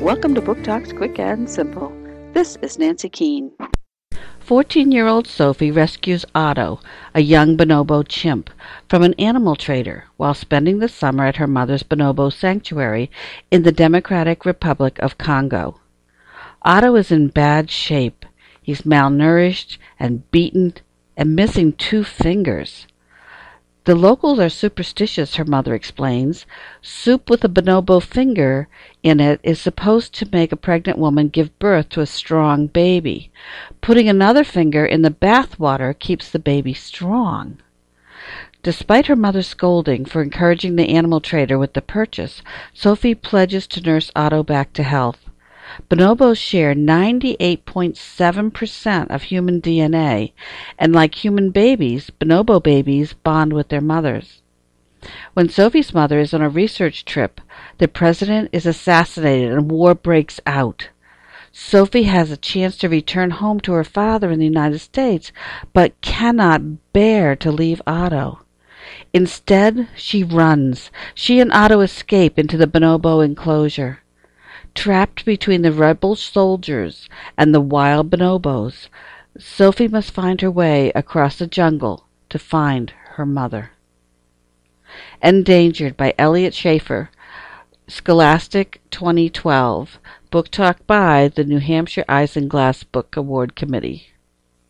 Welcome to Book Talks Quick and Simple. This is Nancy Keane. 14 year old Sophie rescues Otto, a young bonobo chimp, from an animal trader while spending the summer at her mother's bonobo sanctuary in the Democratic Republic of Congo. Otto is in bad shape. He's malnourished and beaten and missing two fingers. The locals are superstitious, her mother explains. Soup with a bonobo finger in it is supposed to make a pregnant woman give birth to a strong baby. Putting another finger in the bath water keeps the baby strong. Despite her mother's scolding for encouraging the animal trader with the purchase, Sophie pledges to nurse Otto back to health. Bonobos share 98.7% of human DNA, and like human babies, bonobo babies bond with their mothers. When Sophie's mother is on a research trip, the president is assassinated and war breaks out. Sophie has a chance to return home to her father in the United States, but cannot bear to leave Otto. Instead, she runs. She and Otto escape into the bonobo enclosure. Trapped between the rebel soldiers and the wild bonobos, Sophie must find her way across the jungle to find her mother. Endangered by Eliot Schrefer, Scholastic 2012, book talk by the New Hampshire Isinglass Book Award Committee.